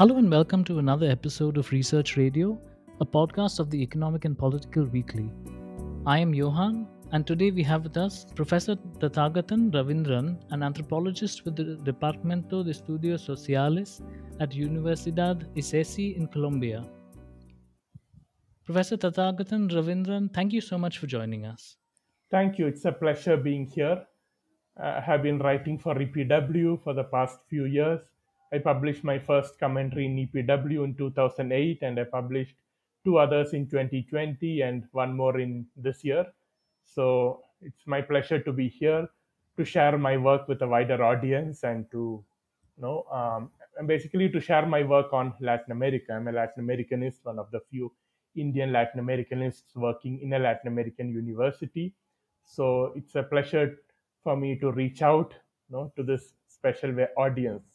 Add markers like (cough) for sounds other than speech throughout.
Hello and welcome to another episode of Research Radio, a podcast of the Economic and Political Weekly. I am Johan, and today we have with us Professor Tathagatan Ravindran, an anthropologist with the Departamento de Estudios Sociales at Universidad ICESI in Colombia. Professor Tathagatan Ravindran, thank you so much for joining us. Thank you. It's a pleasure being here. Uh, I have been writing for EPW for the past few years I published my first commentary in EPW in 2008, and I published two others in 2020 and one more in this year. So it's my pleasure to be here to share my work with a wider audience and to, you know, um, and basically to share my work on Latin America. I'm a Latin Americanist, one of the few Indian Latin Americanists working in a Latin American university. So it's a pleasure for me to reach out, you know, to this special audience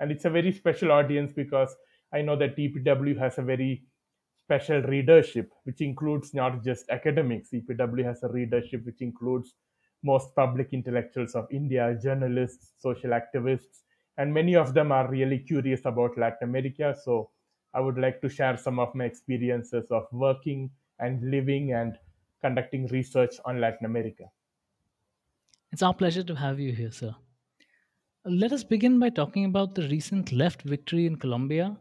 and it's a very special audience because I know that EPW has a very special readership, which includes not just academics. EPW has a readership which includes most public intellectuals of India, journalists, social activists, and many of them are really curious about Latin America. So I would like to share some of my experiences of working and living and conducting research on Latin America. It's our pleasure to have you here, sir. Let us begin by talking about the recent left victory in Colombia.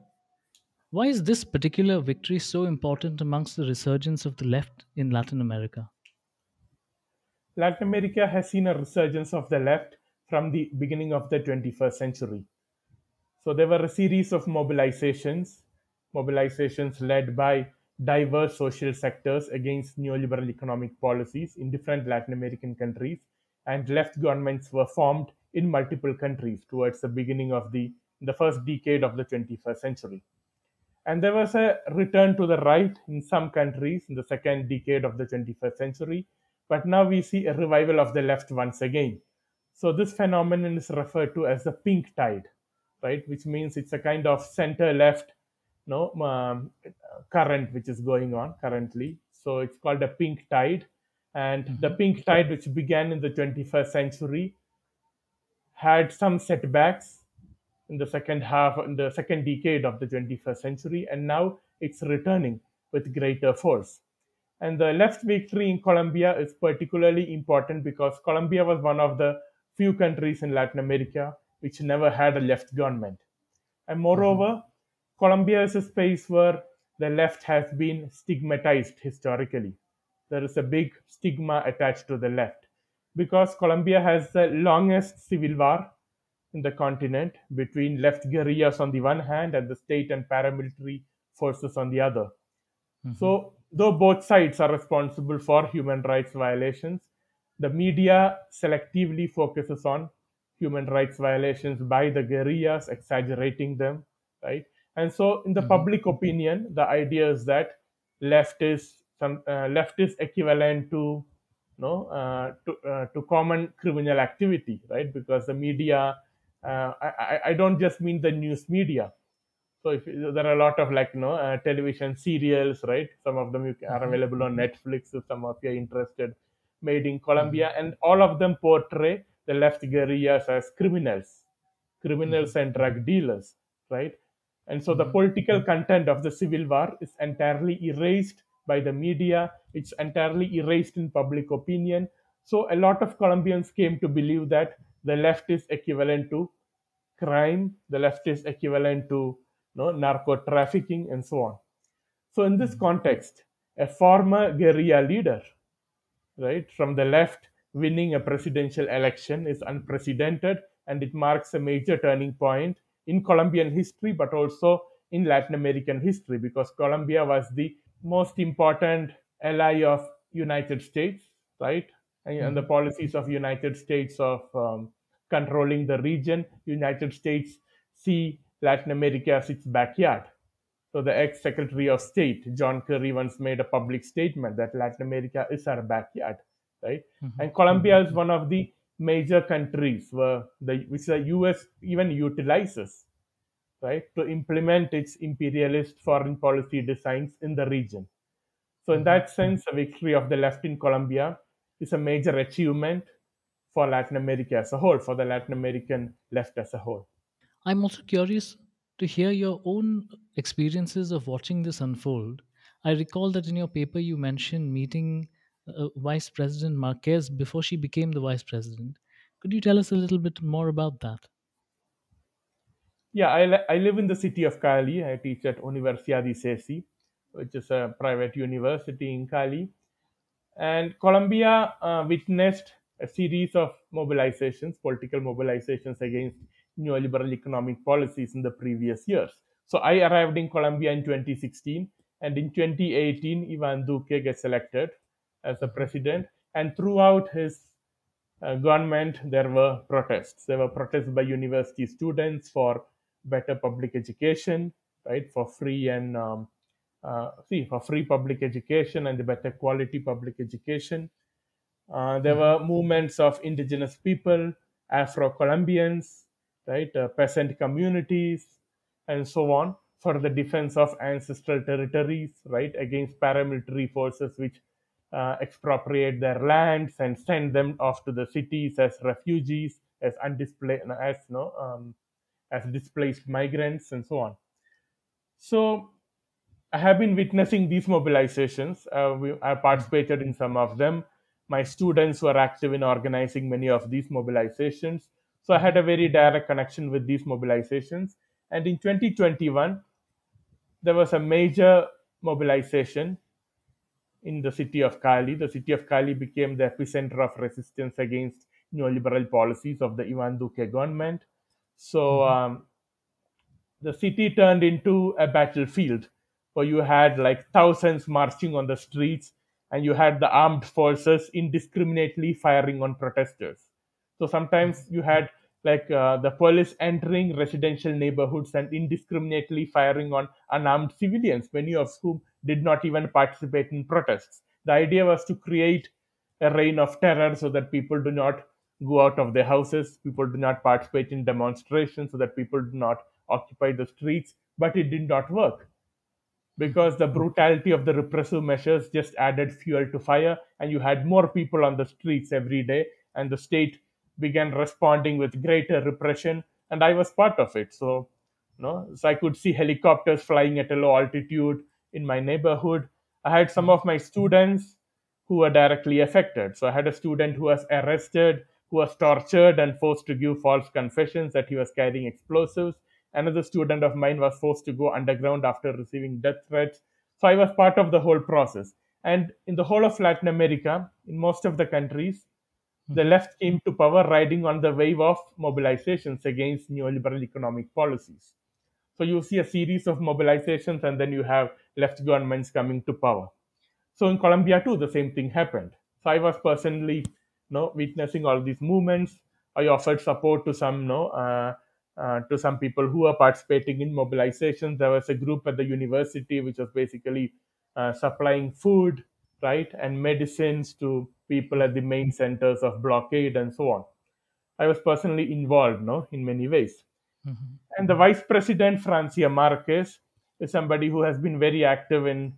Why is this particular victory so important amongst the resurgence of the left in Latin America? Latin America has seen a resurgence of the left from the beginning of the 21st century. So there were a series of mobilizations, mobilizations led by diverse social sectors against neoliberal economic policies in different Latin American countries, and left governments were formed in multiple countries towards the beginning of the the first decade of the 21st century. And there was a return to the right in some countries in the second decade of the 21st century, but now we see a revival of the left once again. So this phenomenon is referred to as the pink tide, right? Which means it's a kind of center left no um, current which is going on currently. So it's called a pink tide. And mm-hmm. the pink tide, which began in the 21st century, had some setbacks in the second half, in the second decade of the 21st century, and now it's returning with greater force. And the left victory in Colombia is particularly important because Colombia was one of the few countries in Latin America which never had a left government. And moreover, mm-hmm. Colombia is a space where the left has been stigmatized historically. There is a big stigma attached to the left because Colombia has the longest civil war in the continent between left guerrillas on the one hand and the state and paramilitary forces on the other. Mm-hmm. So, though both sides are responsible for human rights violations, the media selectively focuses on human rights violations by the guerrillas, exaggerating them, right? And so, in the mm-hmm. public opinion, the idea is that left is some uh, left is equivalent to no uh, to, uh, to common criminal activity right? Because the media uh, I, I don't just mean the news media. So if there are a lot of like you know uh, television serials right? Some of them are mm-hmm. available on netflix if some of you are interested made in colombia mm-hmm. and all of them portray the left guerrillas as criminals criminals mm-hmm. and drug dealers right? And so the political content of the civil war is entirely erased by the media. It's entirely erased in public opinion. So a lot of Colombians came to believe that the left is equivalent to crime, the left is equivalent to you know, narco trafficking, and so on. So in this context, a former guerrilla leader, right, from the left winning a presidential election is unprecedented and it marks a major turning point in Colombian history, but also in Latin American history because Colombia was the most important ally of United States, right? And, and the mm-hmm. policies of United States of um, controlling the region. United States see Latin America as its backyard. So the ex-secretary of state, John Kerry, once made a public statement that Latin America is our backyard, right? Mm-hmm. And Colombia is one of the major countries where the which the U.S. even utilizes right, to implement its imperialist foreign policy designs in the region. So, in that sense, the victory of the left in Colombia is a major achievement for Latin America as a whole, for the Latin American left as a whole. I'm also curious To hear your own experiences of watching this unfold, I recall that in your paper you mentioned meeting uh, Vice President Marquez before she became the Vice President. Could you tell us a little bit more about that? Yeah, I, I live in the city of Cali. I teach at Universidad de ICESI, which is a private university in Cali. And Colombia uh, witnessed a series of mobilizations, political mobilizations against neoliberal economic policies in the previous years. So I arrived in Colombia in 2016, and in 2018, Ivan Duque gets elected as the president. And throughout his uh, government, there were protests. There were protests by university students for better public education, right, for free and um, uh, see for free public education and the better quality public education. Uh, there were movements of indigenous people, Afro Colombians, right, uh, peasant communities, and so on for the defense of ancestral territories, right, against paramilitary forces which uh, expropriate their lands and send them off to the cities as refugees, as undisplaced, as no, um, as displaced migrants, and so on. So I have been witnessing these mobilizations. Uh, we, I participated in some of them. My students were active in organizing many of these mobilizations. So I had a very direct connection with these mobilizations. And in 2021, there was a major mobilization in the city of Cali. The city of Cali became the epicenter of resistance against neoliberal policies of the Ivan Duque government. So um, the city turned into a battlefield where you had like thousands marching on the streets and you had the armed forces indiscriminately firing on protesters. So sometimes you had like uh, the police entering residential neighborhoods and indiscriminately firing on unarmed civilians, many of whom did not even participate in protests. The idea was to create a reign of terror so that people do not go out of their houses, people do not participate in demonstrations, so that people do not occupy the streets. But it did not work because the brutality of the repressive measures just added fuel to fire and you had more people on the streets every day and the state began responding with greater repression and i was part of it. So you know so i could see helicopters flying at a low altitude in my neighborhood. I had some of my students who were directly affected. So i had a student who was arrested who was tortured and forced to give false confessions that he was carrying explosives Another student of mine was forced to go underground after receiving death threats. So I was part of the whole process. And in the whole of Latin America, in most of the countries, hmm. the left came to power riding on the wave of mobilizations against neoliberal economic policies. So you see a series of mobilizations, and then you have left governments coming to power. So in Colombia too, the same thing happened. So I was personally, know, witnessing all these movements. I offered support to some, you know, uh, uh, to some people who are participating in mobilizations. There was a group at the university which was basically uh, supplying food, right, and medicines to people at the main centers of blockade and so on. I was personally involved, no, in many ways. Mhm. And the vice president, Francia Marquez, is somebody who has been very active in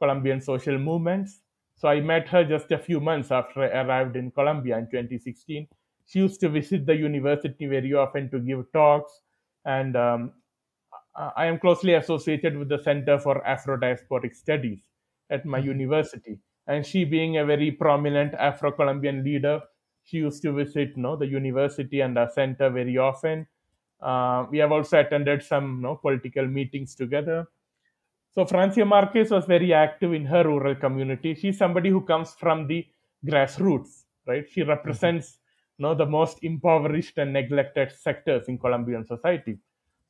Colombian social movements. So I met her just a few months after I arrived in Colombia in 2016. She used to visit the university very often to give talks, and um, I am closely associated with the Center for Afro Diasporic Studies at my university. And she, being a very prominent Afro Colombian leader, she used to visit you know, the university and our center very often. Uh, we have also attended some you know, political meetings together. So Francia Marquez was very active in her rural community. She's somebody who comes from the grassroots, right? She represents you know, the most impoverished and neglected sectors in Colombian society.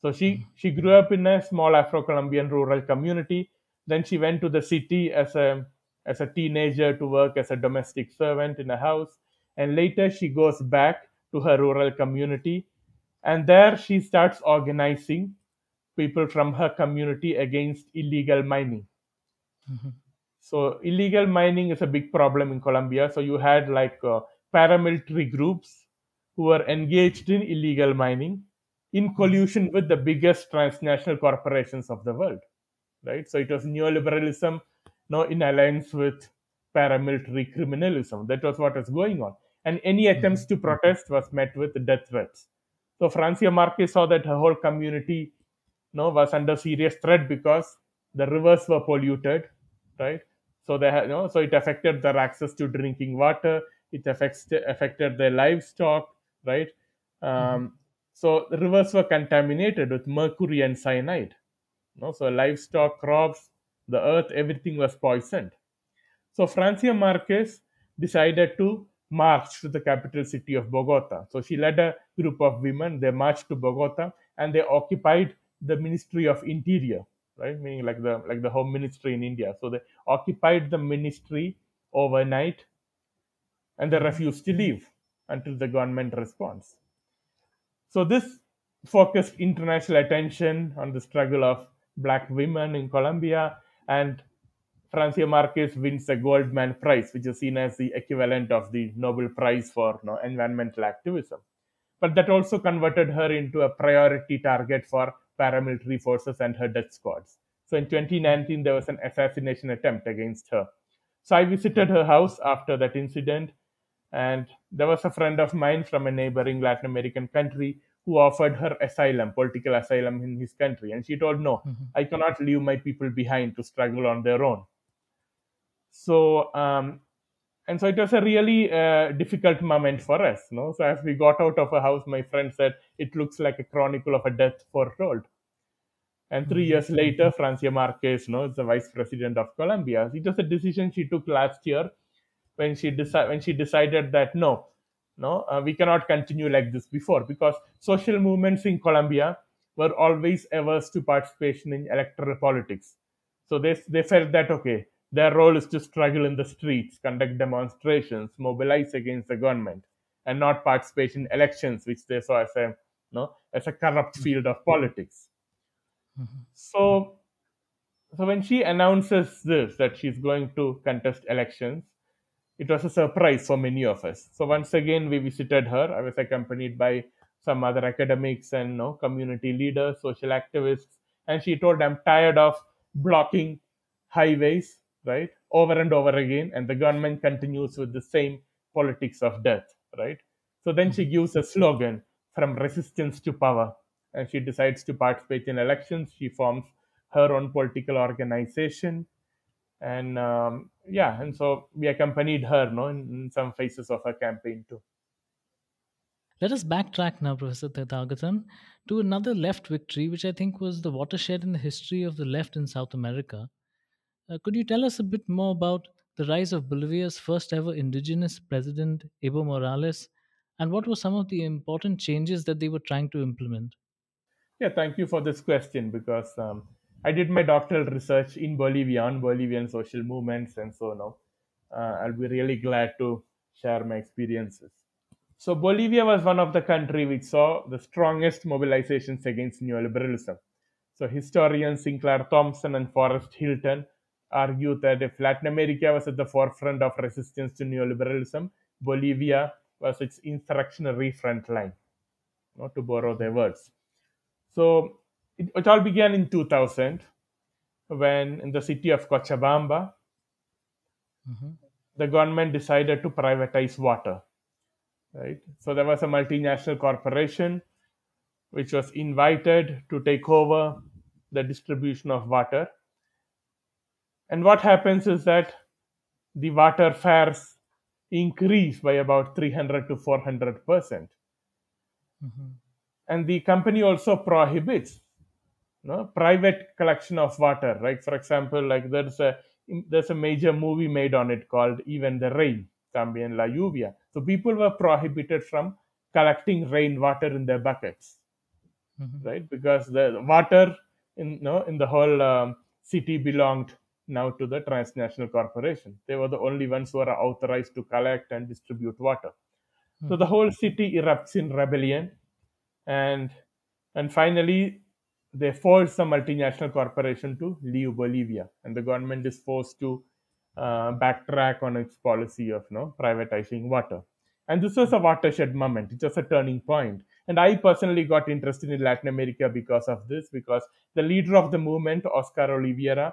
So she she grew up in a small Afro-Colombian rural community. Then she went to the city as a as a teenager to work as a domestic servant in a house, and later she goes back to her rural community, and there she starts organizing people from her community against illegal mining. Mhm. So illegal mining is a big problem in Colombia. So you had like uh, paramilitary groups who were engaged in illegal mining in collusion with the biggest transnational corporations of the world, right? So it was neoliberalism, no, in alliance with paramilitary criminalism. That was what was going on, and any attempts to protest was met with death threats. So Francia Marquez saw that her whole community no, was under serious threat because the rivers were polluted, right? So they had, you know, so it affected their access to drinking water. It affects affected their livestock, right? Um, so the rivers were contaminated with mercury and cyanide. No, so livestock, crops, the earth, everything was poisoned. So Francia Marquez decided to march to the capital city of Bogota. So she led a group of women. They marched to Bogota and they occupied the Ministry of Interior, right? Meaning like the like the Home Ministry in India. So they occupied the ministry overnight and they mm-hmm. refused to leave until the government responds. So this focused international attention on the struggle of black women in Colombia, and Francia Marquez wins the Goldman Prize, which is seen as the equivalent of the Nobel Prize for you know, environmental activism. But that also converted her into a priority target for paramilitary forces and her death squads. So in 2019, there was an assassination attempt against her. So I visited her house after that incident, and there was a friend of mine from a neighboring Latin American country who offered her asylum, political asylum in his country. And she told, No, I cannot leave my people behind to struggle on their own. So, um, and so it was a really uh, difficult moment for us. No? So, as we got out of a house, my friend said, It looks like a chronicle of a death foretold. And 3 years later, Francia Marquez, no, is the vice president of Colombia. It was a decision she took last year when she deci- when she decided that no, no, uh, we cannot continue like this before because social movements in Colombia were always averse to participation in electoral politics. So they they felt that okay, their role is to struggle in the streets, conduct demonstrations, mobilize against the government, and not participate in elections, which they saw as a no as a corrupt mm-hmm. field of politics. Mm-hmm. So, so when she announces this that she's going to contest elections, it was a surprise for many of us. So once again, we visited her. I was accompanied by some other academics and you know, community leaders, social activists, and she told, "I'm tired of blocking highways, right, over and over again, and the government continues with the same politics of death, right." So then she gives a slogan from resistance to power, and she decides to participate in elections. She forms her own political organization and um, yeah and so we accompanied her no in, in some phases of her campaign too Let us backtrack now, Professor Tathagatan, to another left victory, which I think was the watershed in the history of the left in South America. Uh, could you tell us a bit more about the rise of Bolivia's first ever indigenous president, Evo Morales, and what were some of the important changes that they were trying to implement? yeah thank you for this question because um, i did my doctoral research in bolivia on bolivian social movements and so now uh, i'll be really glad to share my experiences. So bolivia was one of the country which saw the strongest mobilizations against neoliberalism. So historians sinclair thomson and forrest hylton argue that if latin america was at the forefront of resistance to neoliberalism bolivia was its insurrectionary front line not to borrow their words so it, it all began in 2000 when in the city of Cochabamba, Mhm. the government decided to privatize water. Right. So there was a multinational corporation which was invited to take over the distribution of water. And what happens is that the water fares increase by about 300 to 400 percent. Mhm. And the company also prohibits no private collection of water right for example like there's a there's a major movie made on it called even the rain también la lluvia so people were prohibited from collecting rainwater in their buckets Mhm. right because the water in no in the whole um, city belonged now to the transnational corporation they were the only ones who are authorized to collect and distribute water so the whole city erupts in rebellion and and finally they force the multinational corporation to leave Bolivia, and the government is forced to uh, backtrack on its policy of you know, privatizing water. And this was a watershed moment. It was a turning point. And I personally got interested in Latin America because of this, because the leader of the movement, Oscar Olivera,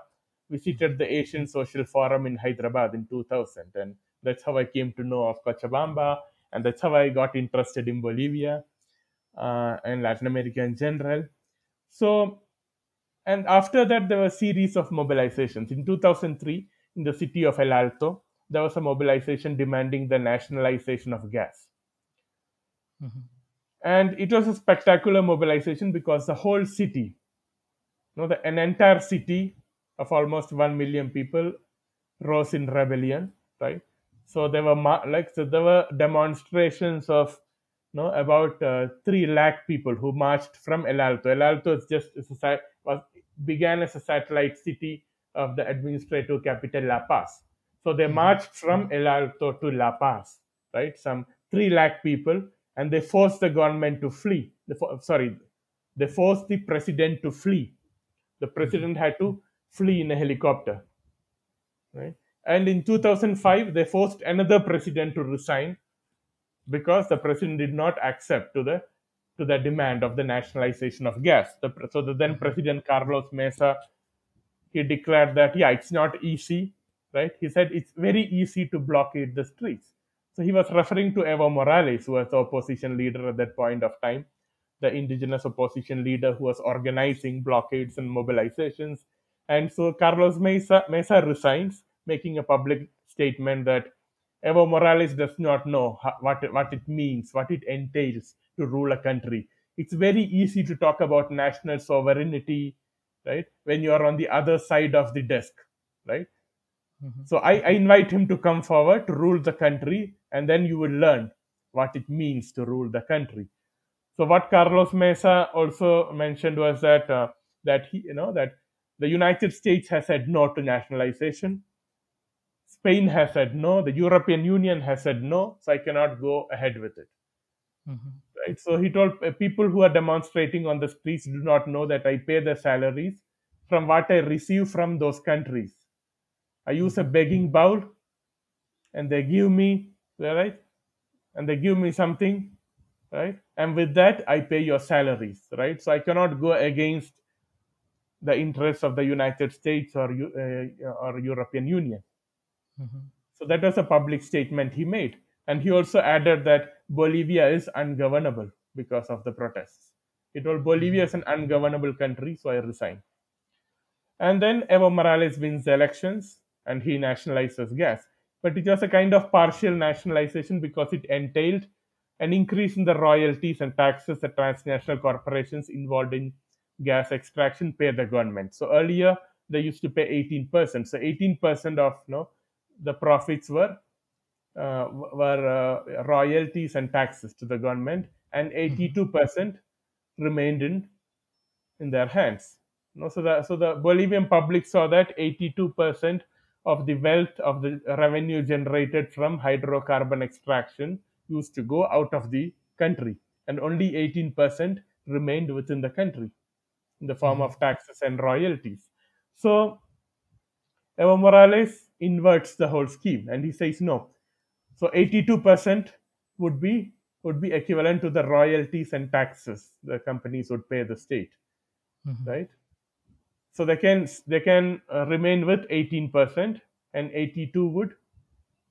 visited the Asian Social Forum in Hyderabad in 2000. And that's how I came to know of Cochabamba, and that's how I got interested in Bolivia uh, and Latin America in general. So and after that, there were a series of mobilizations. In 2003, in the city of El Alto, there was a mobilization demanding the nationalization of gas. Mhm. And it was a spectacular mobilization because the whole city, you know, the, an entire city of almost 1 million people rose in rebellion, right? So there were like so there were demonstrations of you know about uh, 3 lakh people who marched from El Alto. El Alto is just a, was began as a satellite city of the administrative capital La Paz. So they marched from El Alto to La Paz, right? Some 3 lakh people, and they forced the government to flee. Sorry, they forced the president to flee. The president had to flee in a helicopter, right? And in 2005, they forced another president to resign because the president did not accept to the to the demand of the nationalization of gas. The, so the then mm-hmm. president Carlos Mesa he declared that yeah it's not easy right he said it's very easy to blockade the streets so he was referring to evo morales who was the opposition leader at that point of time the indigenous opposition leader who was organizing blockades and mobilizations and so carlos mesa mesa resigns making a public statement that evo morales does not know what, what it means what it entails to rule a country. It's very easy to talk about national sovereignty right when you are on the other side of the desk right? Mhm. so I, I invite him to come forward to rule the country and then you will learn what it means to rule the country. So what carlos mesa also mentioned was that uh, that he you know that the united states has said no to nationalization. Spain has said no. The european union has said no. So i cannot go ahead with it. Mhm. right? So he told uh, people who are demonstrating on the streets do not know that i pay their salaries from what i receive from those countries. I use a begging bowl and they give me right? And they give me something right? And with that i pay your salaries right? So i cannot go against the interests of the united states or uh, or european union Mhm. so that was a public statement he made. And he also added that Bolivia is ungovernable because of the protests. He told Bolivia is an ungovernable country, so I resign. And then Evo Morales wins the elections and he nationalizes gas. But it was a kind of partial nationalization because it entailed an increase in the royalties and taxes that transnational corporations involved in gas extraction pay the government. So earlier they used to pay 18%. So 18% of you know, the profits were uh, were uh, royalties and taxes to the government, and 82% remained in in their hands. No, so the so the Bolivian public saw that 82% of the wealth of the revenue generated from hydrocarbon extraction used to go out of the country, and only 18% remained within the country in the form of taxes and royalties. So Evo Morales inverts the whole scheme, and he says no. So 82% would be would be equivalent to the royalties and taxes the companies would pay the state Mhm. right so they can they can uh, remain with 18% and 82 would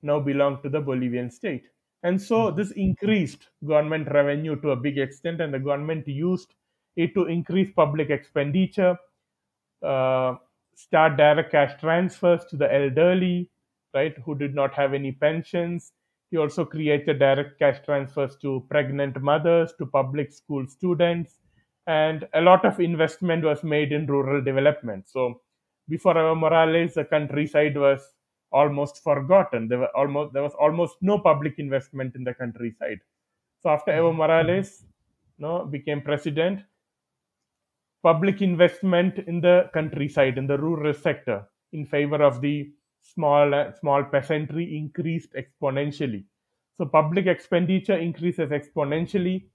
now belong to the bolivian state and so this increased government revenue to a big extent and the government used it to increase public expenditure uh, start direct cash transfers to the elderly right who did not have any pensions he also created direct cash transfers to pregnant mothers to public school students and a lot of investment was made in rural development. So before Evo Morales, the countryside was almost forgotten. There were almost there was almost no public investment in the countryside. So after Evo Morales, no, became president, public investment in the countryside, in the rural sector, in favor of the small uh, small peasantry increased exponentially. So public expenditure increases exponentially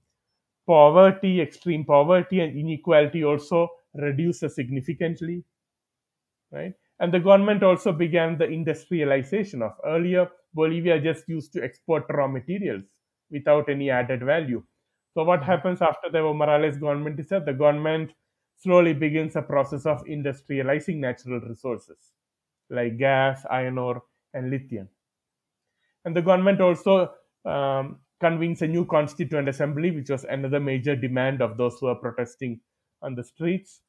poverty, extreme poverty, and inequality also reduces significantly, right? And the government also began the industrialization of earlier Bolivia just used to export raw materials without any added value. So what happens after the Evo Morales government is that the government slowly begins a process of industrializing natural resources like gas, iron ore, and lithium. And the government also um, convenes a new constituent assembly, which was another major demand of those who are protesting on the streets.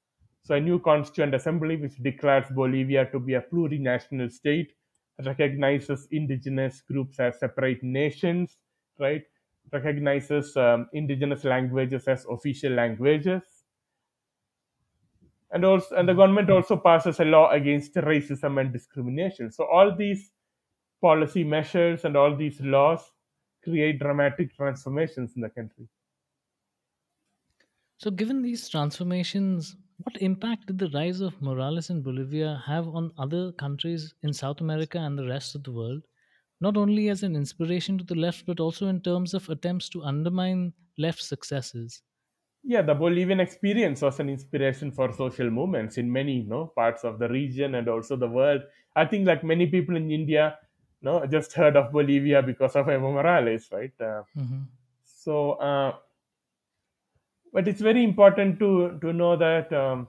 So, a new constituent assembly which declares Bolivia to be a plurinational state, recognizes indigenous groups as separate nations, right? Recognizes um, indigenous languages as official languages, and also and the mm-hmm. government also passes a law against racism and discrimination. So, all these policy measures and all these laws create dramatic transformations in the country. So, given these transformations, what impact did the rise of Morales in Bolivia have on other countries in South America and the rest of the world? Not only as an inspiration to the left, but also in terms of attempts to undermine left successes. Yeah, the Bolivian experience was an inspiration for social movements in many you know, parts of the region and also the world. I think, like many people in India, you know, just heard of Bolivia because of Evo Morales, right? Uh, Mhm. so, uh, but it's very important to to know that um,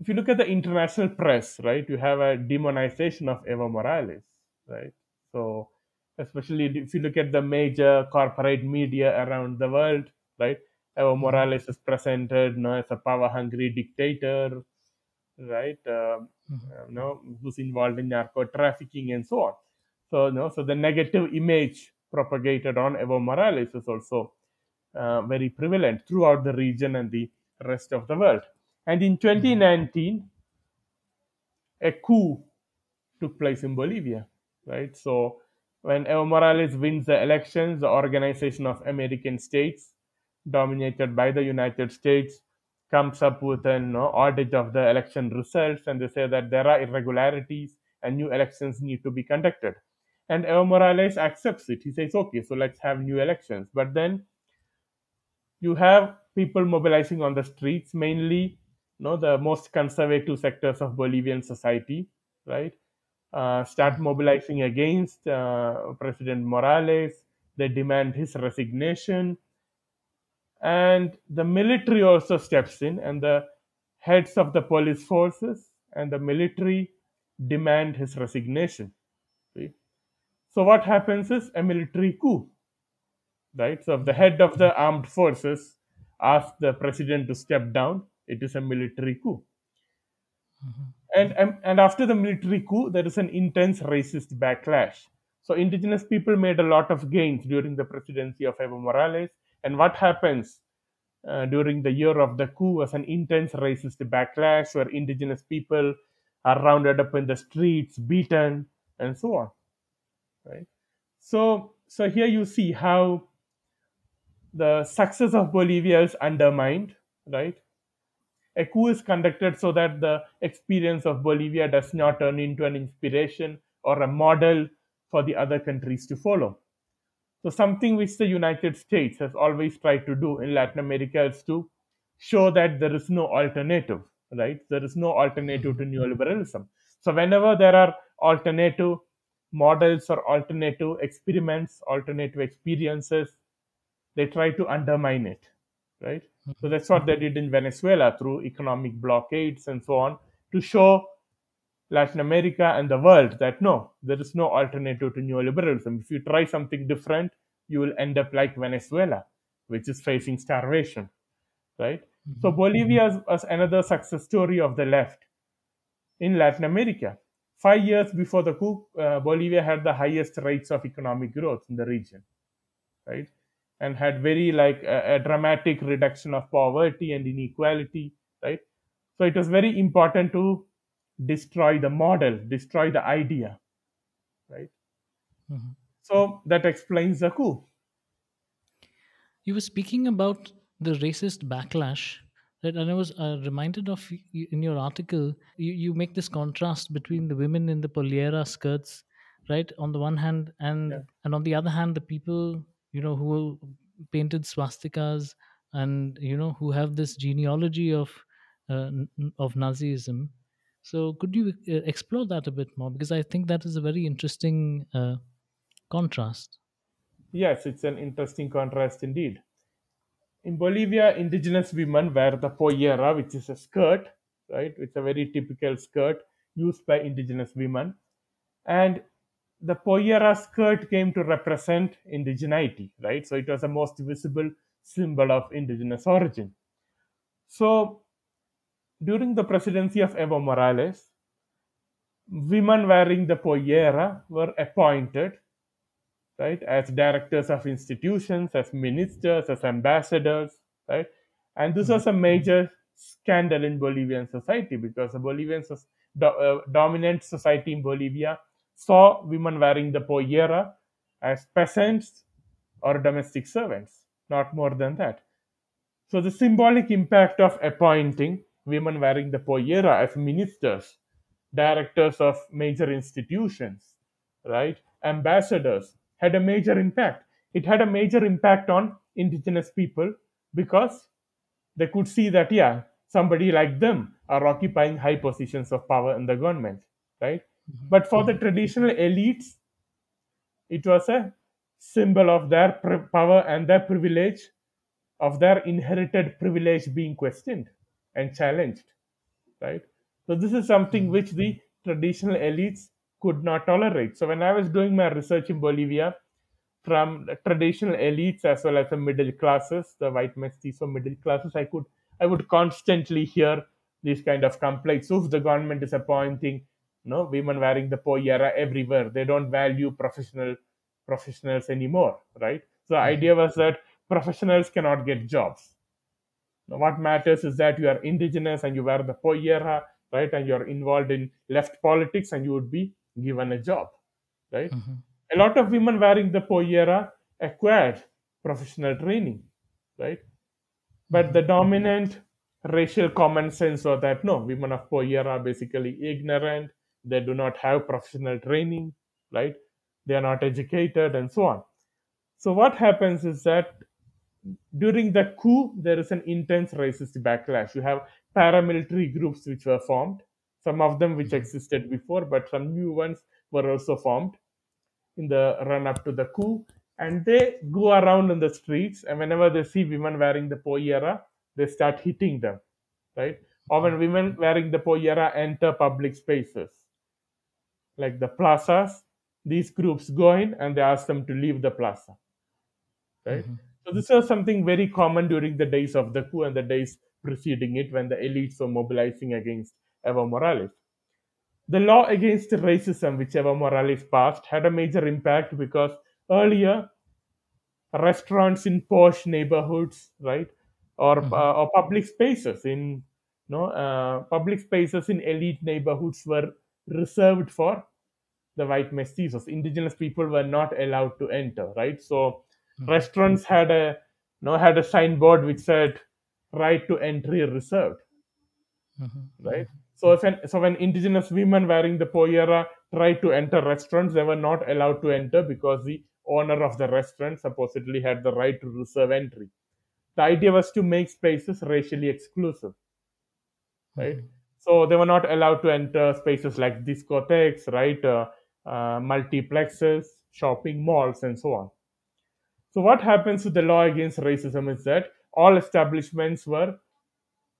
if you look at the international press, right, you have a demonization of Evo Morales, right? So, especially if you look at the major corporate media around the world, right, Evo Morales is presented you know, as a power-hungry dictator, right? Um, Mhm. you know, who's involved in narco trafficking and so on. So, you know, so the negative image propagated on Evo Morales is also uh, very prevalent throughout the region and the rest of the world. And in 2019, a coup took place in Bolivia, right? So when Evo Morales wins the elections, the Organization of American States, dominated by the United States, comes up with an know, audit of the election results, and they say that there are irregularities and new elections need to be conducted. And Evo Morales accepts it. He says, "Okay, so let's have new elections." But then you have people mobilizing on the streets, mainly you know, the most conservative sectors of Bolivian society, right? Uh, start mobilizing against uh, President Morales. They demand his resignation. And the military also steps in, and the heads of the police forces and the military demand his resignation. See? So, what happens is a military coup right? So if the head of the armed forces asks the president to step down, it is a military coup. Mhm. And, and and after the military coup, there is an intense racist backlash. So indigenous people made a lot of gains during the presidency of Evo Morales. And what happens uh, during the year of the coup was an intense racist backlash where indigenous people are rounded up in the streets, beaten, and so on. Right. So so here you see how the success of Bolivia is undermined, right? A coup is conducted so that the experience of Bolivia does not turn into an inspiration or a model for the other countries to follow. So, something which the United States has always tried to do in Latin America is to show that there is no alternative, right? There is no alternative to neoliberalism. So, whenever there are alternative models or alternative experiments, alternative experiences, they try to undermine it, right? So that's what they did in Venezuela through economic blockades and so on to show Latin America and the world that no, there is no alternative to neoliberalism. If you try something different, you will end up like Venezuela, which is facing starvation, right? So Bolivia was another success story of the left in Latin America. Five years before the coup, uh, Bolivia had the highest rates of economic growth in the region, right? And had very like a, a dramatic reduction of poverty and inequality, right? So it was very important to destroy the model, destroy the idea, right? Mhm. So that explains the coup. You were speaking about the racist backlash, right? And I was uh, reminded of in your article, you, you make this contrast between the women in the pollera skirts, right, on the one hand, and Yeah. and on the other hand, the people you know who painted swastikas and you know who have this genealogy of uh, of Nazism. So could you uh, explore that a bit more because I think that is a very interesting uh, contrast. Yes, it's an interesting contrast indeed. In Bolivia, indigenous women wear the pollera, which is a skirt, right? It's a very typical skirt used by indigenous women. And the pollera skirt came to represent indigeneity, right? So it was the most visible symbol of indigenous origin. So during the presidency of Evo Morales, women wearing the pollera were appointed right as directors of institutions as ministers as ambassadors right? And this was a major scandal in bolivian society because the bolivian do- uh, dominant society in bolivia saw women wearing the pollera as peasants or domestic servants not more than that. So the symbolic impact of appointing women wearing the pollera as ministers, directors of major institutions, right, ambassadors had a major impact. It had a major impact on indigenous people because they could see that yeah, somebody like them are occupying high positions of power in the government, right? Mm-hmm. But for the mm-hmm. traditional elites, it was a symbol of their power and their privilege of their inherited privilege being questioned and challenged right? So this is something hmm. which the traditional elites could not tolerate. So when i was doing my research in bolivia from the traditional elites as well as the middle classes the white mestizo middle classes i could i would constantly hear these kind of complaints. So if the government is appointing you know women wearing the pollera everywhere. They don't value professional professionals anymore right? So the idea was that professionals cannot get jobs what matters is that you are indigenous and you wear the pollera, right? And you're involved in left politics and you would be given a job, right? Mm-hmm. A lot of women wearing the pollera acquired professional training, right? But mm-hmm. the dominant racial common sense was that no, women of pollera are basically ignorant, they do not have professional training, right? They are not educated and so on. So, what happens is that during the coup, there is an intense racist backlash. You have paramilitary groups which were formed, some of them which mm-hmm. existed before, but some new ones were also formed in the run up to the coup. And they go around in the streets, and whenever they see women wearing the pollera, they start hitting them, right? Or when women wearing the pollera enter public spaces, like the plazas, these groups go in and they ask them to leave the plaza, right? Mm-hmm. So this was something very common during the days of the coup and the days preceding it when the elites were mobilizing against Evo Morales. The law against racism, which Evo Morales passed, had a major impact because earlier restaurants in posh neighborhoods, right, or uh, or public spaces in you know uh, public spaces in elite neighborhoods were reserved for the white mestizos. Indigenous people were not allowed to enter, right? So restaurants had a you know had a signboard which said right to entry reserved. Right? So if an, so when indigenous women wearing the pollera tried to enter restaurants they were not allowed to enter because the owner of the restaurant supposedly had the right to reserve entry. The idea was to make spaces racially exclusive. Right? So they were not allowed to enter spaces like discotheques right uh, uh, multiplexes shopping malls and so on so what happens with the law against racism is that all establishments were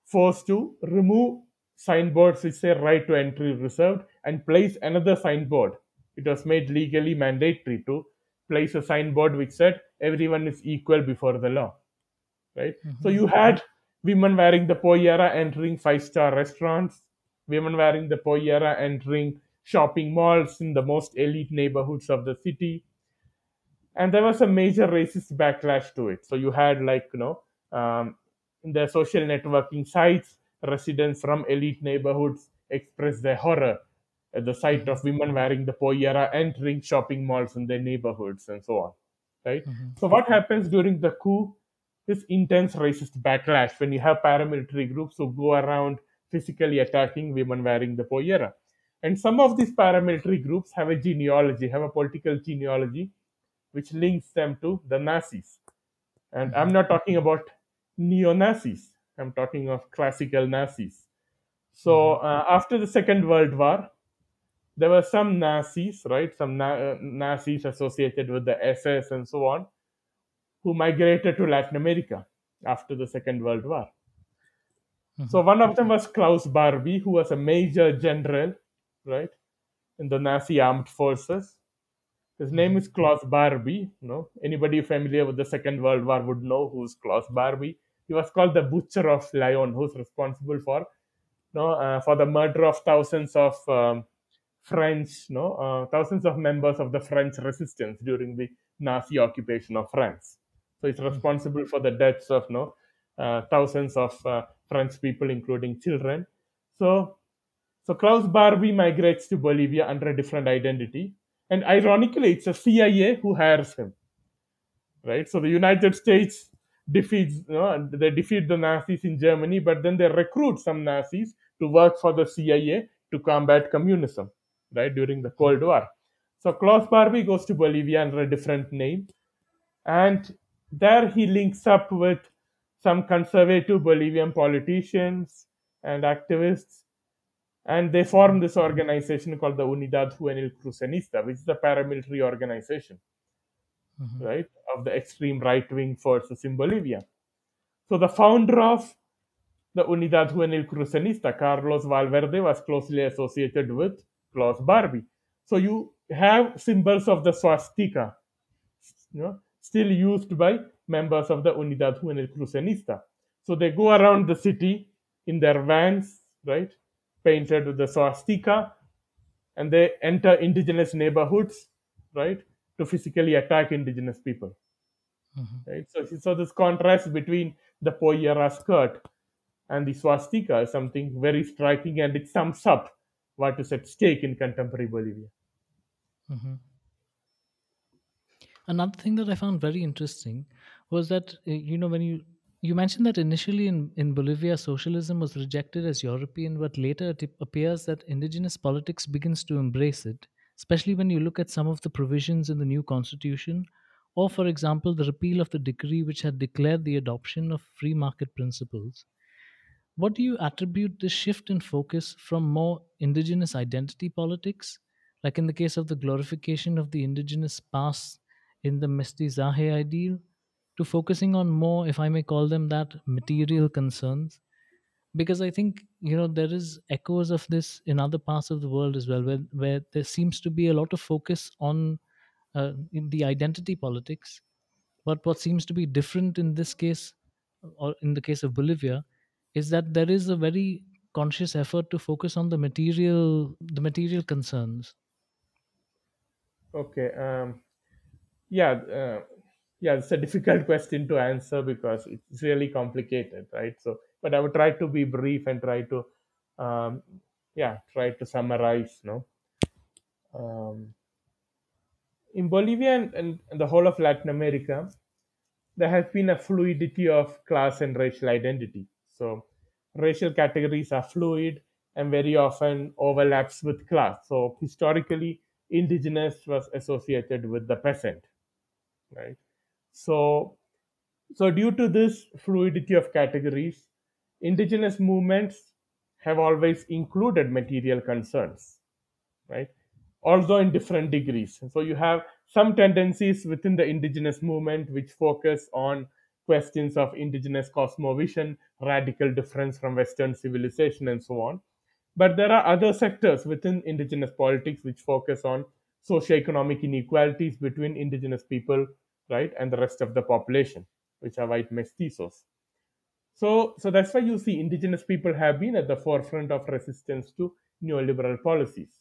forced to remove signboards which say right to entry reserved and place another signboard. It was made legally mandatory to place a signboard which said everyone is equal before the law. Right? So mm-hmm. you had women wearing the pollera entering five star restaurants, women wearing the pollera entering shopping malls in the most elite neighborhoods of the city, and there was a major racist backlash to it. So you had like you know um, in the social networking sites, residents from elite neighborhoods expressed their horror at the sight of women wearing the pollera entering shopping malls in their neighborhoods and so on. Right. So what happens during the coup is intense racist backlash when you have paramilitary groups who go around physically attacking women wearing the pollera. And some of these paramilitary groups have a genealogy, have a political genealogy which links them to the Nazis. And I'm not talking about neo Nazis, I'm talking of classical Nazis. So uh, after the Second World War, there were some Nazis, right? Some na- uh, Nazis associated with the SS and so on, who migrated to Latin America after the Second World War. So one of them was Klaus Barbie, who was a major general, right, in the Nazi armed forces. His name is Klaus Barbie. You know, anybody familiar with the Second World War would know who's Klaus Barbie. He was called the Butcher of Lyon, who's responsible for you know, uh, for the murder of thousands of um, French, you know, uh, thousands of members of the French resistance during the Nazi occupation of France. So he's responsible for the deaths of you know, uh, thousands of uh, French people, including children. So, so Klaus Barbie migrates to Bolivia under a different identity, and ironically, it's a CIA who hires him. Right. So the United States defeats, you know, they defeat the Nazis in Germany, but then they recruit some Nazis to work for the CIA to combat communism. Right during the Cold War. So Klaus Barbie goes to Bolivia under a different name, and there he links up with some conservative Bolivian politicians and activists, and they form this organization called the Unidad Juvenil Crucenista, which is a paramilitary organization, Mhm. right, of the extreme right wing forces in Bolivia. So the founder of the Unidad Juvenil Crucenista, Carlos Valverde, was closely associated with Klaus Barbie. So you have symbols of the swastika, you know, still used by members of the Unidad Juvenil Crucenista. So they go around the city in their vans, right, painted with the swastika, and they enter indigenous neighborhoods, right, to physically attack indigenous people. Mhm. Right. So, so this contrast between the pollera skirt and the swastika is something very striking, and it sums up what is at stake in contemporary Bolivia. Mhm. Another thing that I found very interesting was that uh, you know when you you mentioned that initially in, in Bolivia socialism was rejected as European, but later it appears that indigenous politics begins to embrace it, especially when you look at some of the provisions in the new constitution, or for example the repeal of the decree which had declared the adoption of free market principles. What do you attribute this shift in focus from more indigenous identity politics, like in the case of the glorification of the indigenous past in the Mestizaje ideal, to focusing on more, if I may call them that, material concerns? Because I think you know there is echoes of this in other parts of the world as well, where where there seems to be a lot of focus on uh, in the identity politics but what seems to be different in this case, or in the case of Bolivia, is that there is a very conscious effort to focus on the material, the material concerns. Okay. Um, yeah. Uh, yeah. It's a difficult (laughs) question to answer because it's really complicated, right? So, but I would try to be brief and try to, um, yeah, try to summarize. No. Um, in Bolivia and, and the whole of Latin America, there has been a fluidity of class and racial identity. So, racial categories are fluid and very often overlaps with class. So, historically, indigenous was associated with the peasant, right? So, so due to this fluidity of categories, indigenous movements have always included material concerns, right? Although in different degrees. So you have some tendencies within the indigenous movement which focus on questions of indigenous cosmovision, radical difference from Western civilization, and so on. But there are other sectors within indigenous politics which focus on socioeconomic inequalities between indigenous people, right, and the rest of the population, which are white mestizos. So, so that's why you see indigenous people have been at the forefront of resistance to neoliberal policies.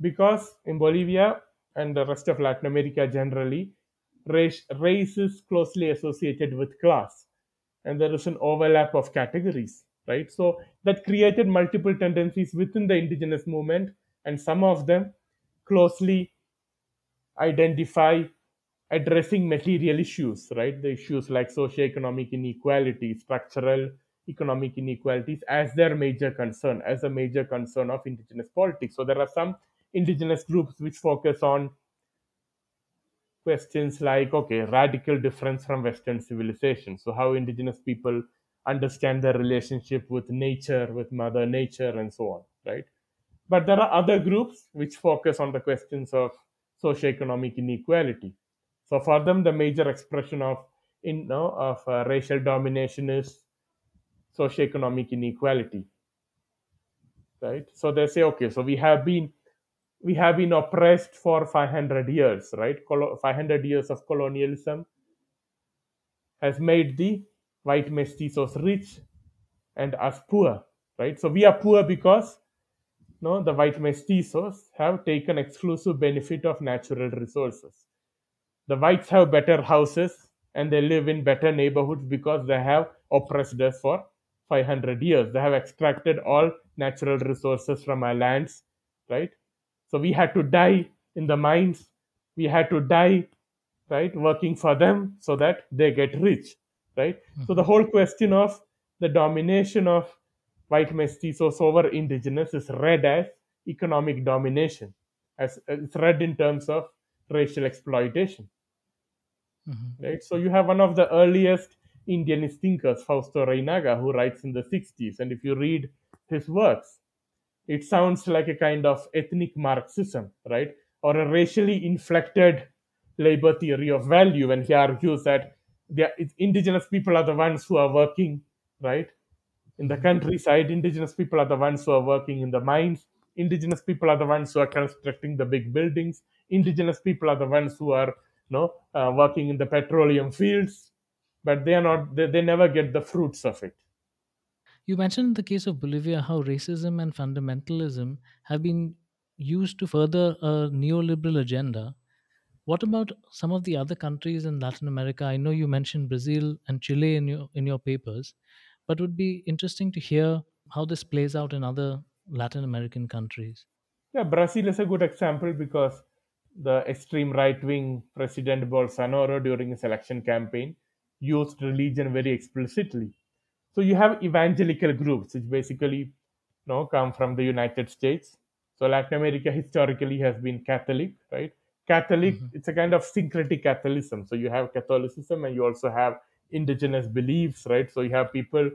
Because in Bolivia and the rest of Latin America generally, race, race is closely associated with class, and there is an overlap of categories, right? So that created multiple tendencies within the indigenous movement, and some of them closely identify addressing material issues, right? The issues like socioeconomic inequality, structural economic inequalities as their major concern, as a major concern of indigenous politics. So there are some indigenous groups which focus on questions like okay radical difference from western civilization so how indigenous people understand their relationship with nature with mother nature and so on right but there are other groups which focus on the questions of socioeconomic inequality so for them the major expression of you know, of uh, racial domination is socioeconomic inequality right so they say okay so we have been we have been oppressed for 500 years, right? 500 years of colonialism has made the white mestizos rich and us poor, right? So we are poor because no, the white mestizos have taken exclusive benefit of natural resources. The whites have better houses and they live in better neighborhoods because they have oppressed us for 500 years. They have extracted all natural resources from our lands, right? So we had to die in the mines. We had to die, right, working for them so that they get rich, right? Hmm. So the whole question of the domination of white mestizos over indigenous is read as economic domination, as it's read in terms of racial exploitation Mm-hmm. right? So you have one of the earliest Indianist thinkers, Fausto Reynaga, who writes in the 60s. And if you read his works, it sounds like a kind of ethnic Marxism, right? Or a racially inflected labor theory of value. And he argues that the indigenous people are the ones who are working, right? In the mm-hmm. countryside, indigenous people are the ones who are working in the mines. Indigenous people are the ones who are constructing the big buildings. Indigenous people are the ones who are know, uh, working in the petroleum fields, but they are not. They, they never get the fruits of it. You mentioned in the case of Bolivia how racism and fundamentalism have been used to further a neoliberal agenda. What about some of the other countries in Latin America? I know you mentioned Brazil and Chile in your in your papers, but it would be interesting to hear how this plays out in other Latin American countries. Yeah, Brazil is a good example because the extreme right wing President Bolsonaro during his election campaign used religion very explicitly. So you have evangelical groups, which basically you know, come from the United States. So Latin America historically has been Catholic, right? Catholic, mm-hmm. it's a kind of syncretic Catholicism. So you have Catholicism and you also have indigenous beliefs, right? So you have people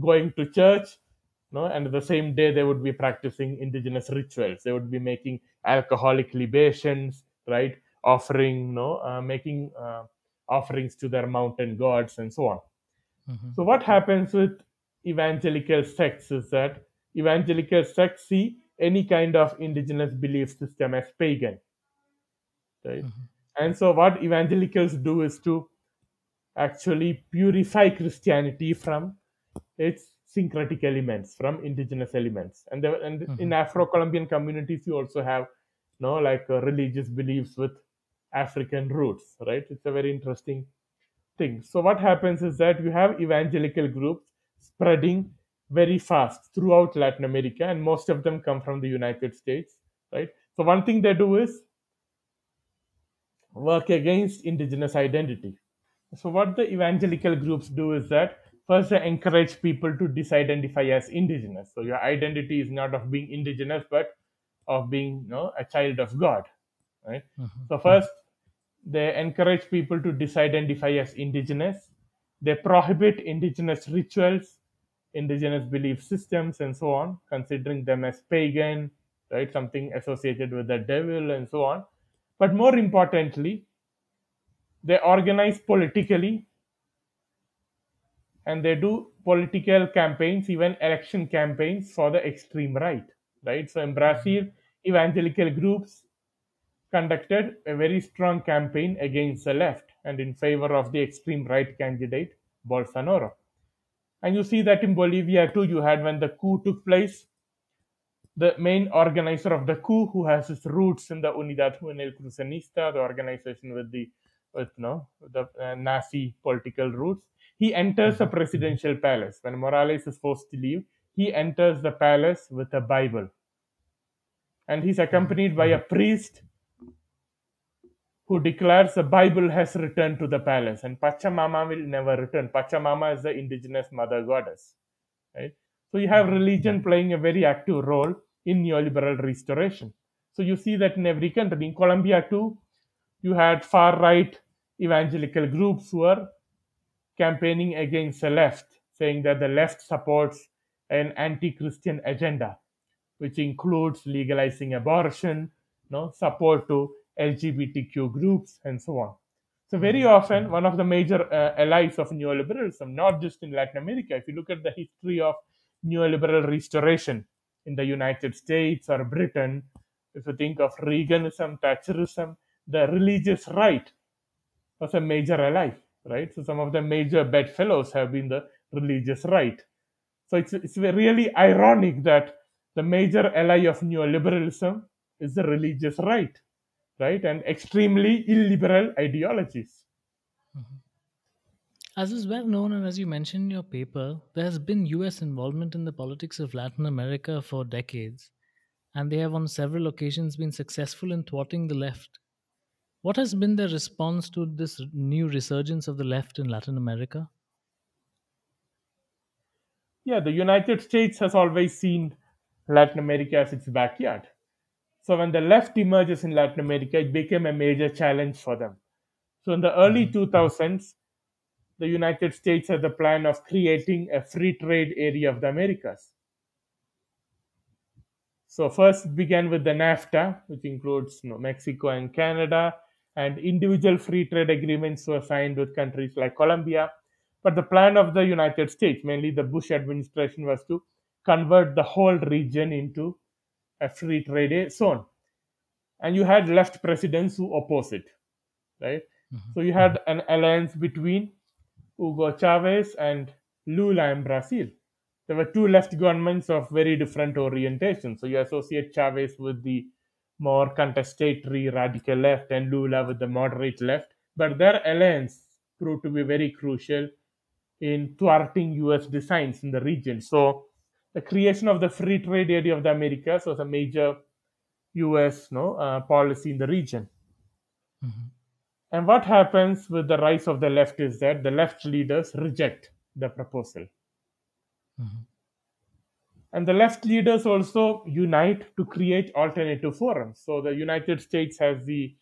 going to church, no, and the same day they would be practicing indigenous rituals. They would be making alcoholic libations, right? Offering, no, uh, making uh, offerings to their mountain gods and so on. So what happens with evangelical sects is that evangelical sects see any kind of indigenous belief system as pagan, right? And so what evangelicals do is to actually purify Christianity from its syncretic elements, from indigenous elements. And, there, and in Afro-Colombian communities, you also have, you know, like uh, religious beliefs with African roots, right? It's a very interesting thing. So what happens is that you have evangelical groups spreading very fast throughout Latin America, and most of them come from the United States, right? So one thing they do is work against indigenous identity. So what the evangelical groups do is that first they encourage people to disidentify as indigenous. So your identity is not of being indigenous, but of being you know, a child of God, right? Mm-hmm. So first they encourage people to disidentify as indigenous. They prohibit indigenous rituals, indigenous belief systems, and so on, considering them as pagan, right? Something associated with the devil and so on. But more importantly, they organize politically and they do political campaigns, even election campaigns for the extreme right, right? So in Brazil, evangelical groups conducted a very strong campaign against the left and in favor of the extreme right candidate Bolsonaro. And you see that in Bolivia too, you had when the coup took place, the main organizer of the coup, who has his roots in the Unidad Juvenil Crucenista, the organization with the with no the uh, Nazi political roots, he enters the mm-hmm. presidential palace when Morales is forced to leave. He enters the palace with a Bible, and he's accompanied by a priest who declares the Bible has returned to the palace and Pachamama will never return. Pachamama is the indigenous mother goddess. Right? So you have religion playing a very active role in neoliberal restoration. So you see that in every country. In Colombia too, you had far right evangelical groups who are campaigning against the left, saying that the left supports an anti-Christian agenda, which includes legalizing abortion, no support to LGBTQ groups, and so on. So very often, one of the major uh, allies of neoliberalism, not just in Latin America, if you look at the history of neoliberal restoration in the United States or Britain, if you think of Reaganism, Thatcherism, the religious right was a major ally, right? So some of the major bedfellows have been the religious right. So it's it's really ironic that the major ally of neoliberalism is the religious right, right, and extremely illiberal ideologies. Mm-hmm. As is well known, and as you mentioned in your paper, there has been US involvement in the politics of Latin America for decades, and they have on several occasions been successful in thwarting the left. What has been their response to this new resurgence of the left in Latin America? Yeah, the United States has always seen Latin America as its backyard. So when the left emerges in Latin America, it became a major challenge for them. So in the early mm-hmm. 2000s, the United States had the plan of creating a free trade area of the Americas. So first began with the NAFTA, which includes you know, Mexico and Canada, and individual free trade agreements were signed with countries like Colombia. But the plan of the United States, mainly the Bush administration, was to convert the whole region into a free trade zone. And you had left presidents who oppose it, right? Mhm. So you had an alliance between Hugo Chavez and Lula in Brazil. There were two left governments of very different orientation. So you associate Chavez with the more contestatory radical left and Lula with the moderate left. But their alliance proved to be very crucial in thwarting US designs in the region. So the creation of the free trade area of the Americas was a major US no, uh, policy in the region. Mhm. And what happens with the rise of the left is that the left leaders reject the proposal. Mhm. And the left leaders also unite to create alternative forums. So the United States has the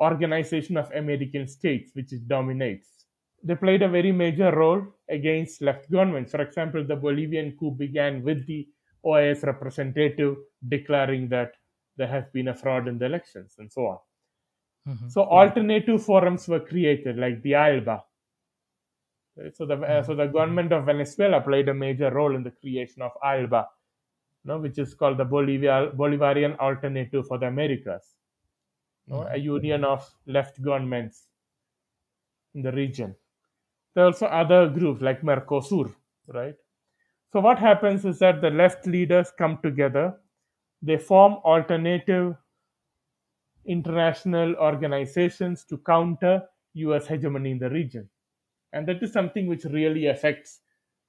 Organization of American States, which it dominates. They played a very major role against left governments. For example, the Bolivian coup began with the OAS representative declaring that there has been a fraud in the elections and so on. Mhm. So alternative forums were created, like the ALBA. So the uh, so the government of Venezuela played a major role in the creation of ALBA, no, which is called the Bolivia, Bolivarian Alternative for the Americas, no, a union of left governments in the region. There are also other groups like Mercosur, right? So what happens is that the left leaders come together, they form alternative international organizations to counter US hegemony in the region. And that is something which really affects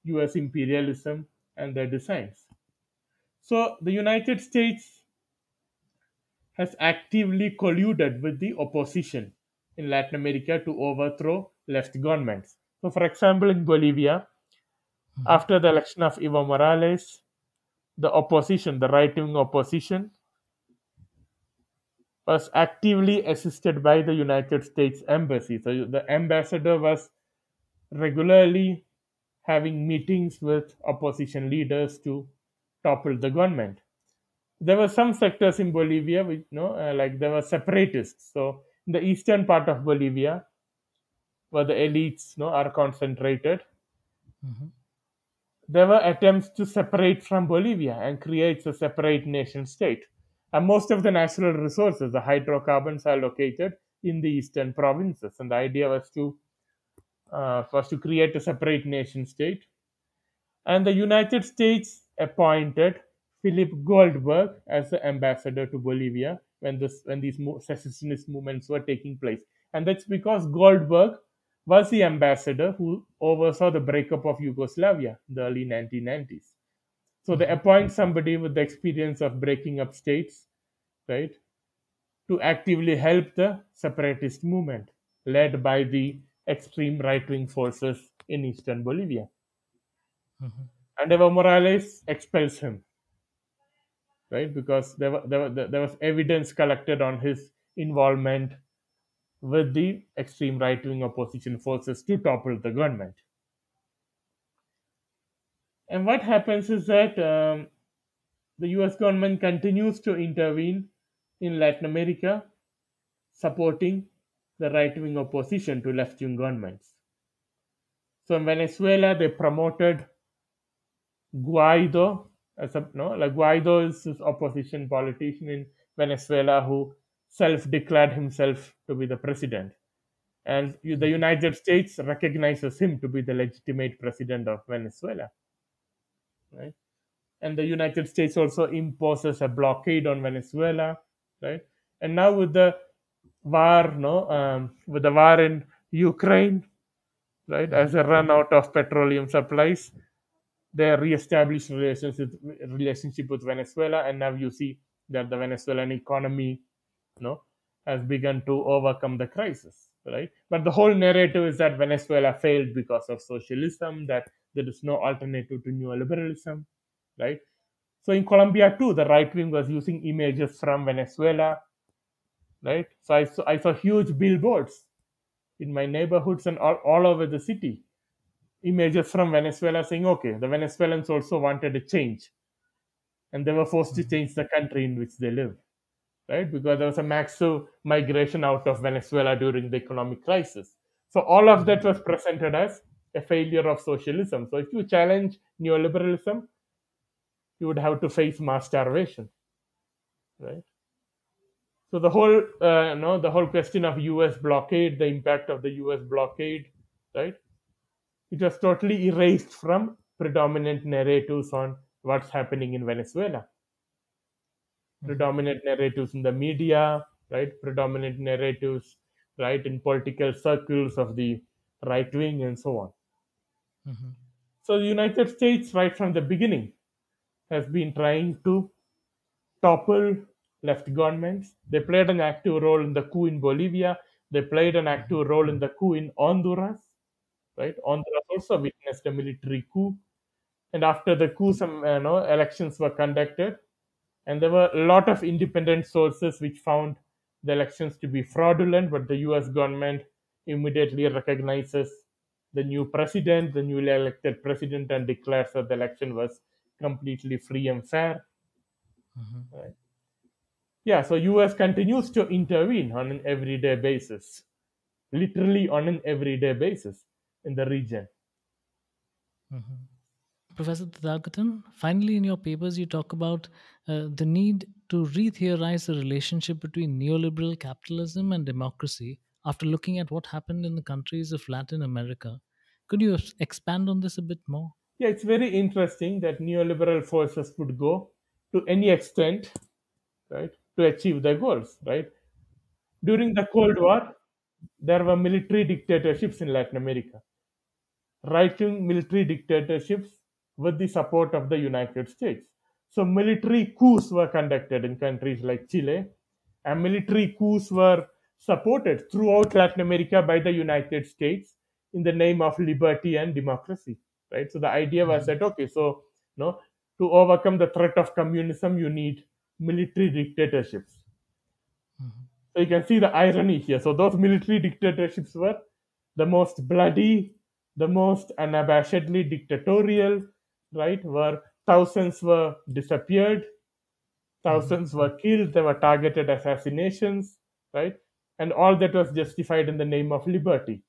US imperialism and their designs. So the United States has actively colluded with the opposition in Latin America to overthrow left governments. So, for example, in Bolivia, mm-hmm. after the election of Evo Morales, the opposition, the right wing opposition, was actively assisted by the United States Embassy. So the ambassador was regularly having meetings with opposition leaders to topple the government. There were some sectors in Bolivia, which you know, uh, like there were separatists. So in the eastern part of Bolivia, where the elites you know, are concentrated, Mhm. there were attempts to separate from Bolivia and create a separate nation state. And most of the natural resources, the hydrocarbons, are located in the eastern provinces. And the idea was to uh, was to create a separate nation state. And the United States appointed Philip Goldberg as the ambassador to Bolivia when this when these secessionist movements were taking place. And that's because Goldberg was the ambassador who oversaw the breakup of Yugoslavia in the early 1990s. So they appoint somebody with the experience of breaking up states, right, to actively help the separatist movement led by the extreme right wing forces in eastern Bolivia. Mhm. And Evo Morales expels him, right, because there, were, there, were, there was evidence collected on his involvement with the extreme right wing opposition forces to topple the government. And what happens is that um, the US government continues to intervene in Latin America, supporting the right wing opposition to left wing governments. So in Venezuela, they promoted Guaido as a no, like Guaido is this opposition politician in Venezuela who self-declared himself to be the president, and the United States recognizes him to be the legitimate president of Venezuela. right? And the United States also imposes a blockade on Venezuela, right? And now with the war, no, um, with the war in Ukraine, right, as a run out of petroleum supplies, they re-established relationship relationship with Venezuela, and now you see that the Venezuelan economy, you know, has begun to overcome the crisis, right? But the whole narrative is that Venezuela failed because of socialism, that there is no alternative to neoliberalism, right? So in Colombia too, the right wing was using images from Venezuela, right? So I saw, I saw huge billboards in my neighborhoods and all, all over the city, images from Venezuela saying, okay, the Venezuelans also wanted a change, and they were forced to hmm. change the country in which they live, right? Because there was a massive migration out of Venezuela during the economic crisis. So all of that was hmm. presented as a failure of socialism. So if you challenge neoliberalism, you would have to face mass starvation, right? So the whole, uh, no, the whole question of U.S. blockade, the impact of the U.S. blockade, right? It was totally erased from predominant narratives on what's happening in Venezuela. Predominant narratives in the media, right? Predominant narratives, right, in political circles of the right wing and so on. Mhm. So the United States, right from the beginning, has been trying to topple left governments. They played an active role in the coup in Bolivia. They played an active role in the coup in Honduras. Right, Honduras also witnessed a military coup, and after the coup, some you know, elections were conducted, and there were a lot of independent sources which found the elections to be fraudulent. But the U.S. government immediately recognizes the new president, the newly elected president, and declares that the election was completely free and fair. Mhm. Right. Yeah, so US continues to intervene on an everyday basis, literally on an everyday basis in the region. Mhm. Professor Tathagatan, finally, in your papers, you talk about uh, the need to re-theorize the relationship between neoliberal capitalism and democracy after looking at what happened in the countries of Latin America. Could you expand on this a bit more? Yeah, it's very interesting that neoliberal forces would go to any extent, right, to achieve their goals, right? During the Cold War, there were military dictatorships in Latin America. right wing military dictatorships with the support of the United States. So, military coups were conducted in countries like Chile, and military coups were supported throughout Latin America by the United States in the name of liberty and democracy. Right. So, the idea was mm-hmm. that okay, so you know, to overcome the threat of communism, you need military dictatorships. Mhm. So you can see the irony here. So those military dictatorships were the most bloody, the most unabashedly dictatorial, right? Where thousands were disappeared, thousands were killed, there were targeted assassinations, right? And all that was justified in the name of liberty.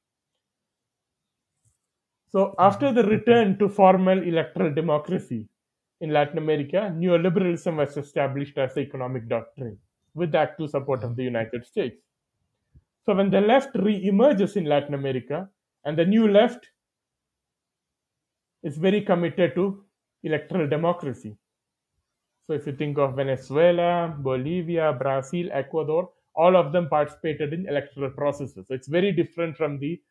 So after the return to formal electoral democracy in Latin America, neoliberalism was established as the economic doctrine with the active support of the United States. So when the left re-emerges in Latin America, and the new left is very committed to electoral democracy. So if you think of Venezuela, Bolivia, Brazil, Ecuador, all of them participated in electoral processes. So it's very different from the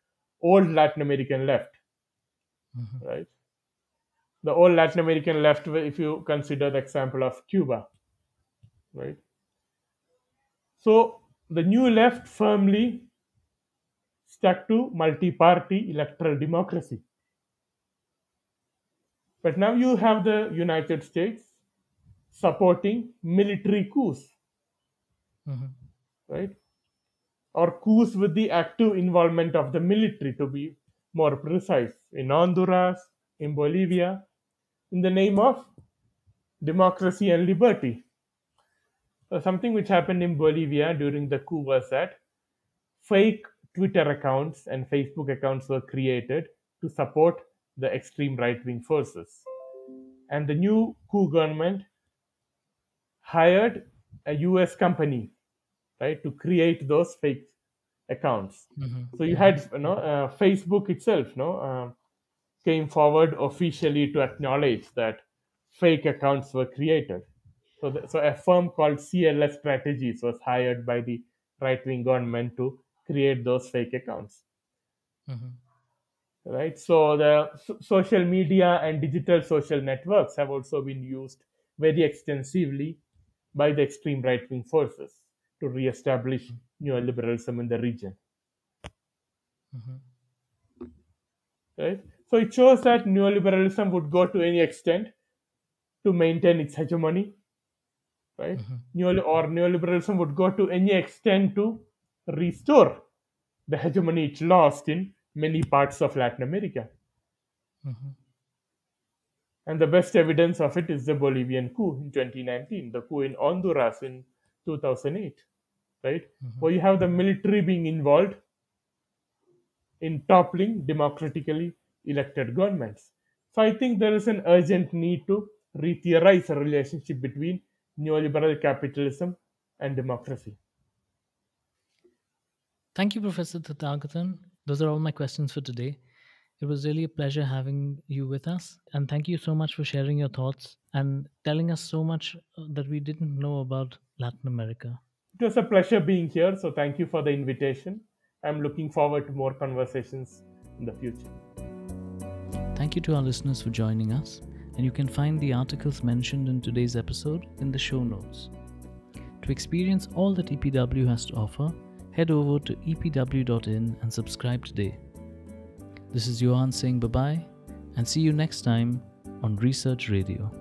old Latin American left, Mhm. right? The old Latin American left, if you consider the example of Cuba, right? So the new left firmly stuck to multi-party electoral democracy. But now you have the United States supporting military coups, Mhm. right? Or coups with the active involvement of the military, to be more precise, in Honduras, in Bolivia, in the name of democracy and liberty. So something which happened in Bolivia during the coup was that fake Twitter accounts and Facebook accounts were created to support the extreme right wing forces. And the new coup government hired a US company, right, to create those fake accounts. Mhm. So you had, you know, uh, Facebook itself, no, uh, came forward officially to acknowledge that fake accounts were created. So, the, so a firm called CLS Strategies was hired by the right wing government to create those fake accounts. Mm-hmm. Right. So the so- social media and digital social networks have also been used very extensively by the extreme right wing forces to re-establish neoliberalism in the region. Mm-hmm. Right. So it shows that neoliberalism would go to any extent to maintain its hegemony. Right. Neol- or neoliberalism would go to any extent to restore the hegemony it lost in many parts of Latin America. Mm-hmm. And the best evidence of it is the Bolivian coup in 2019, the coup in Honduras in 2008, right? Where you have the military being involved in toppling democratically elected governments. So I think there is an urgent need to re-theorize a relationship between neoliberal capitalism and democracy. Thank you, Professor Tathagatan. Those are all my questions for today. It was really a pleasure having you with us. And thank you so much for sharing your thoughts and telling us so much uh, that we didn't know about Latin America. It was a pleasure being here, so thank you for the invitation. I'm looking forward to more conversations in the future. Thank you to our listeners for joining us. And you can find the articles mentioned in today's episode in the show notes. To experience all that EPW has to offer, head over to epw.in and subscribe today. This is Johan saying bye bye and see you next time on Research Radio.